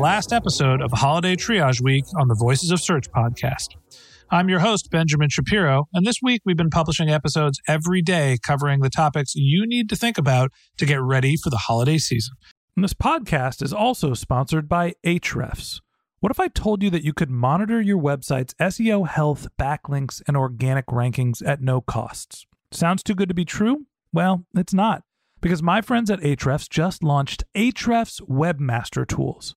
last episode of Holiday Triage Week on the Voices of Search podcast. I'm your host, Benjamin Shapiro, and this week we've been publishing episodes every day covering the topics you need to think about to get ready for the holiday season. And this podcast is also sponsored by Ahrefs. What if I told you that you could monitor your website's SEO health, backlinks, and organic rankings at no costs? Sounds too good to be true? Well, it's not, because my friends at Ahrefs just launched Ahrefs Webmaster Tools.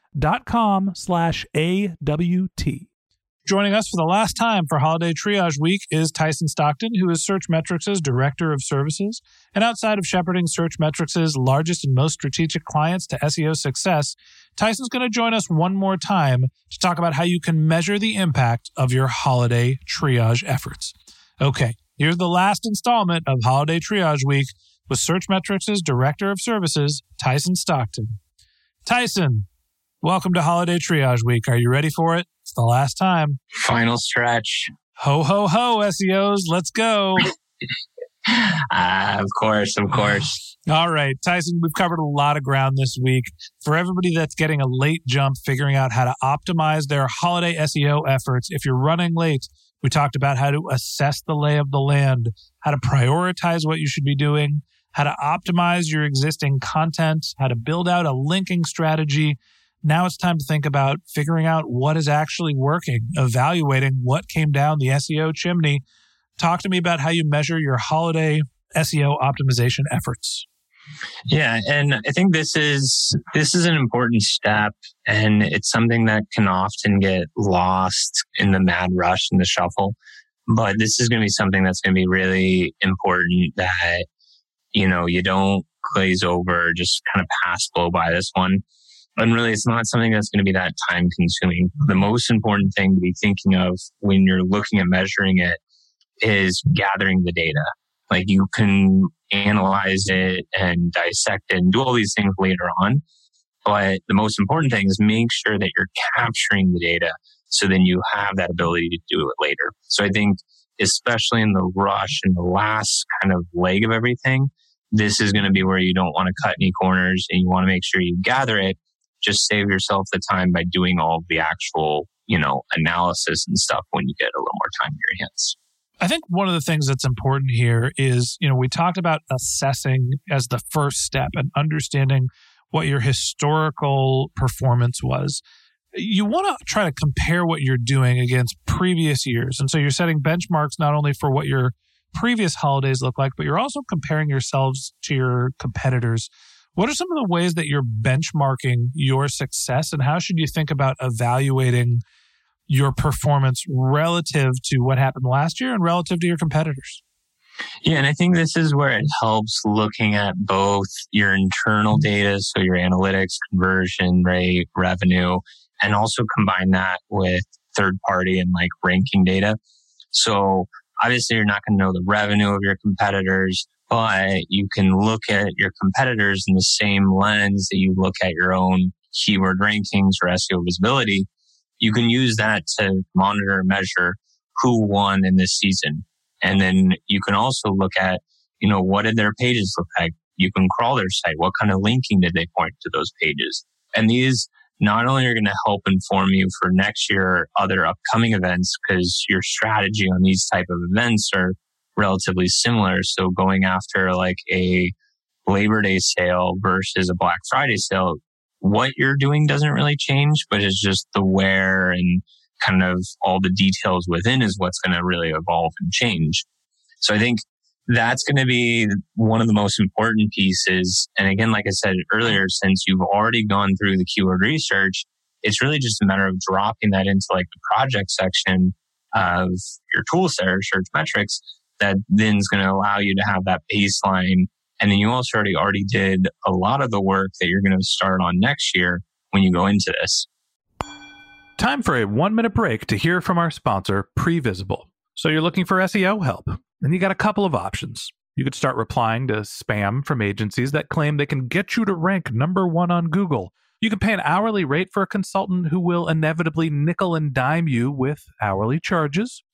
dot com slash A-W-T. Joining us for the last time for Holiday Triage Week is Tyson Stockton, who is Searchmetrics' Director of Services. And outside of shepherding Searchmetrics' largest and most strategic clients to SEO success, Tyson's going to join us one more time to talk about how you can measure the impact of your holiday triage efforts. Okay, here's the last installment of Holiday Triage Week with Searchmetrics' Director of Services, Tyson Stockton. Tyson, welcome to Holiday Triage Week. Are you ready for it? It's the last time. Final stretch. Ho, ho, ho, SEOs, let's go. Ah, of course, of course. All right, Tyson, we've covered a lot of ground this week. For everybody that's getting a late jump figuring out how to optimize their holiday SEO efforts, if you're running late, we talked about how to assess the lay of the land, how to prioritize what you should be doing, how to optimize your existing content, how to build out a linking strategy. Now it's time to think about figuring out what is actually working, evaluating what came down the SEO chimney. Talk to me about how you measure your holiday SEO optimization efforts. Yeah, and I think this is this is an important step and it's something that can often get lost in the mad rush and the shuffle. But this is going to be something that's going to be really important that you know, you don't glaze over, just kind of pass blow by this one. And really, it's not something that's going to be that time consuming. The most important thing to be thinking of when you're looking at measuring it is gathering the data. Like you can analyze it and dissect it and do all these things later on. But the most important thing is make sure that you're capturing the data so then you have that ability to do it later. So I think, especially in the rush and the last kind of leg of everything, this is going to be where you don't want to cut any corners and you want to make sure you gather it. Just save yourself the time by doing all the actual, you know, analysis and stuff when you get a little more time in your hands. I think one of the things that's important here is, you know, we talked about assessing as the first step and understanding what your historical performance was. You want to try to compare what you're doing against previous years. And so you're setting benchmarks not only for what your previous holidays look like, but you're also comparing yourselves to your competitors. What are some of the ways that you're benchmarking your success and how should you think about evaluating your performance relative to what happened last year and relative to your competitors? Yeah, and I think this is where it helps looking at both your internal mm-hmm. data, so your analytics, conversion rate, revenue, and also combine that with third party and like ranking data. So obviously you're not going to know the revenue of your competitors, but you can look at your competitors in the same lens that you look at your own keyword rankings or SEO visibility. You can use that to monitor and measure who won in this season. And then you can also look at, you know, what did their pages look like? You can crawl their site. What kind of linking did they point to those pages? And these not only are going to help inform you for next year or other upcoming events because your strategy on these type of events are relatively similar. So going after like a Labor Day sale versus a Black Friday sale, what you're doing doesn't really change, but it's just the where and kind of all the details within is what's going to really evolve and change. So I think that's going to be one of the most important pieces. And again, like I said earlier, since you've already gone through the keyword research, it's really just a matter of dropping that into like the project section of your tool set or search metrics that then is going to allow you to have that baseline. And then you also already already did a lot of the work that you're going to start on next year when you go into this. Time for a one minute break to hear from our sponsor, Previsible. So you're looking for SEO help, and you got a couple of options. You could start replying to spam from agencies that claim they can get you to rank number one on Google. You can pay an hourly rate for a consultant who will inevitably nickel and dime you with hourly charges.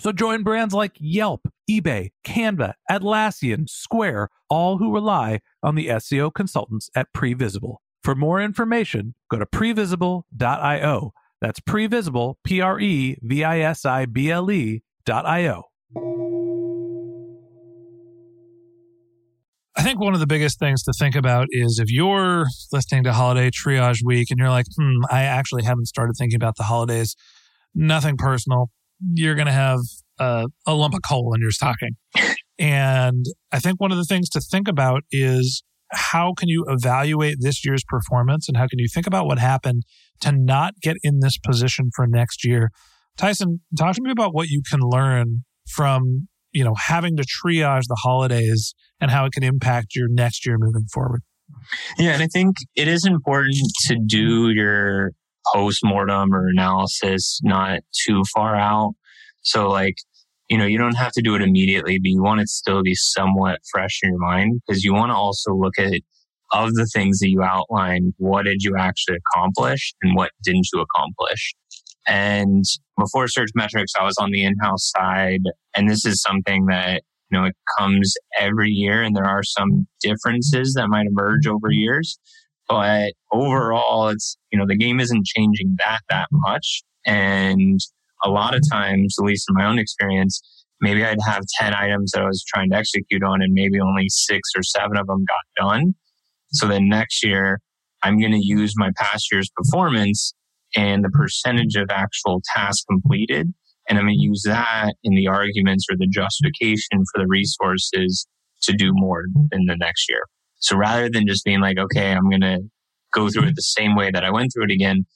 So join brands like Yelp, eBay, Canva, Atlassian, Square, all who rely on the SEO consultants at Previsible. For more information, go to previsible.io that's previsible, P R E V I S I B L E dot I O. I think one of the biggest things to think about is if you're listening to Holiday Triage Week and you're like, hmm, I actually haven't started thinking about the holidays, nothing personal. You're going to have a, a lump of coal in your stocking. And I think one of the things to think about is how can you evaluate this year's performance and how can you think about what happened to not get in this position for next year? Tyson, talk to me about what you can learn from, you know, having to triage the holidays and how it can impact your next year moving forward. Yeah, and I think it is important to do your post mortem or analysis not too far out. So like you know, you don't have to do it immediately, but you want it to still be somewhat fresh in your mind because you want to also look at of the things that you outlined, what did you actually accomplish and what didn't you accomplish? And before Searchmetrics, I was on the in-house side. And this is something that, you know, it comes every year and there are some differences that might emerge over years. But overall, it's, you know, the game isn't changing that, that much. And a lot of times, at least in my own experience, maybe I'd have 10 items that I was trying to execute on and maybe only six or seven of them got done. So then next year, I'm going to use my past year's performance and the percentage of actual tasks completed. And I'm going to use that in the arguments or the justification for the resources to do more in the next year. So rather than just being like, okay, I'm going to go through it the same way that I went through it again,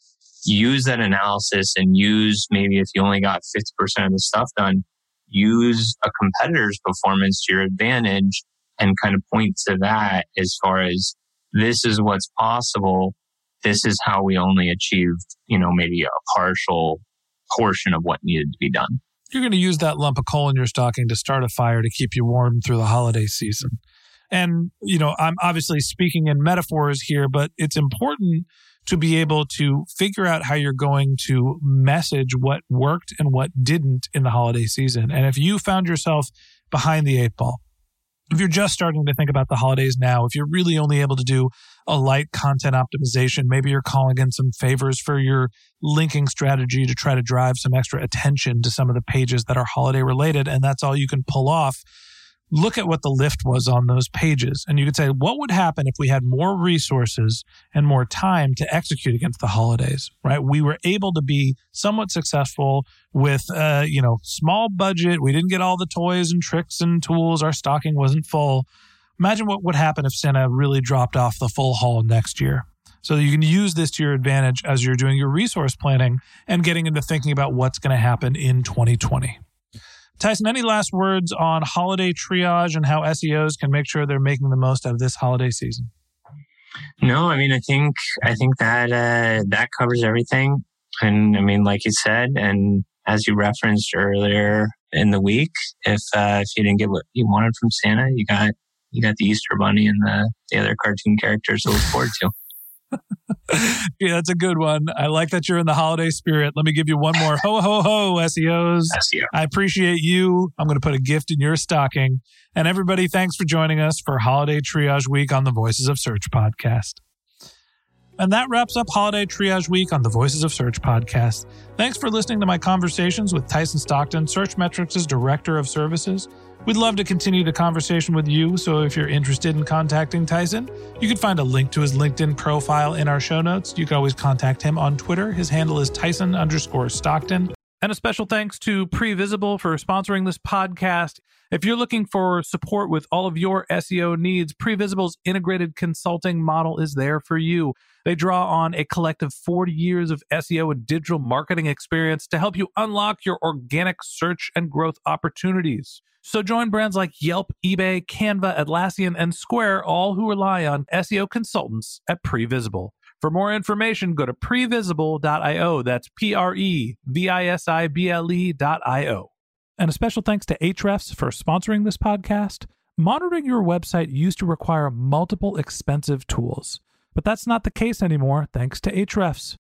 use that analysis and use maybe if you only got 50% of the stuff done, use a competitor's performance to your advantage and kind of point to that as far as this is what's possible. This is how we only achieved, you know, maybe a partial portion of what needed to be done. You're going to use that lump of coal in your stocking to start a fire to keep you warm through the holiday season. And, you know, I'm obviously speaking in metaphors here, but it's important to be able to figure out how you're going to message what worked and what didn't in the holiday season. And if you found yourself behind the eight ball, if you're just starting to think about the holidays now, if you're really only able to do a light content optimization, maybe you're calling in some favors for your linking strategy to try to drive some extra attention to some of the pages that are holiday related, and that's all you can pull off look at what the lift was on those pages. And you could say, what would happen if we had more resources and more time to execute against the holidays, right? We were able to be somewhat successful with, uh, you know, small budget. We didn't get all the toys and tricks and tools. Our stocking wasn't full. Imagine what would happen if Santa really dropped off the full haul next year. So you can use this to your advantage as you're doing your resource planning and getting into thinking about what's going to happen in 2020. Tyson, any last words on holiday triage and how SEOs can make sure they're making the most out of this holiday season? No, I mean, I think I think that uh, that covers everything. And I mean, like you said, and as you referenced earlier in the week, if uh, if you didn't get what you wanted from Santa, you got you got the Easter Bunny and the, the other cartoon characters to look forward to. yeah, that's a good one. I like that you're in the holiday spirit. Let me give you one more. Ho, ho, ho, SEOs. SEO. I appreciate you. I'm going to put a gift in your stocking. And everybody, thanks for joining us for Holiday Triage Week on the Voices of Search podcast. And that wraps up Holiday Triage Week on the Voices of Search podcast. Thanks for listening to my conversations with Tyson Stockton, Search Searchmetrics' Director of Services. We'd love to continue the conversation with you, so if you're interested in contacting Tyson, you can find a link to his LinkedIn profile in our show notes. You can always contact him on Twitter. His handle is Tyson underscore Stockton. And a special thanks to Previsible for sponsoring this podcast. If you're looking for support with all of your SEO needs, Previsible's integrated consulting model is there for you. They draw on a collective 40 years of SEO and digital marketing experience to help you unlock your organic search and growth opportunities. So join brands like Yelp, eBay, Canva, Atlassian, and Square, all who rely on SEO consultants at Previsible. For more information, go to previsible.io. That's P R E V I S I B L E.io. And a special thanks to Ahrefs for sponsoring this podcast. Monitoring your website used to require multiple expensive tools, but that's not the case anymore thanks to Ahrefs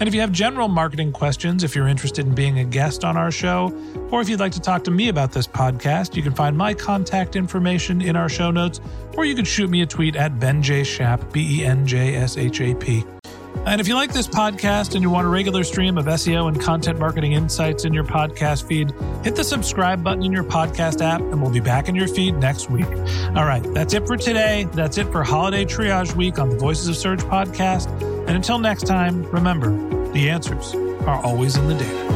And if you have general marketing questions, if you're interested in being a guest on our show, or if you'd like to talk to me about this podcast, you can find my contact information in our show notes, or you can shoot me a tweet at Ben J. Shap, B E N J S H A P. And if you like this podcast and you want a regular stream of SEO and content marketing insights in your podcast feed, hit the subscribe button in your podcast app, and we'll be back in your feed next week. All right, that's it for today. That's it for Holiday Triage Week on the Voices of Search podcast. And until next time, remember the answers are always in the data.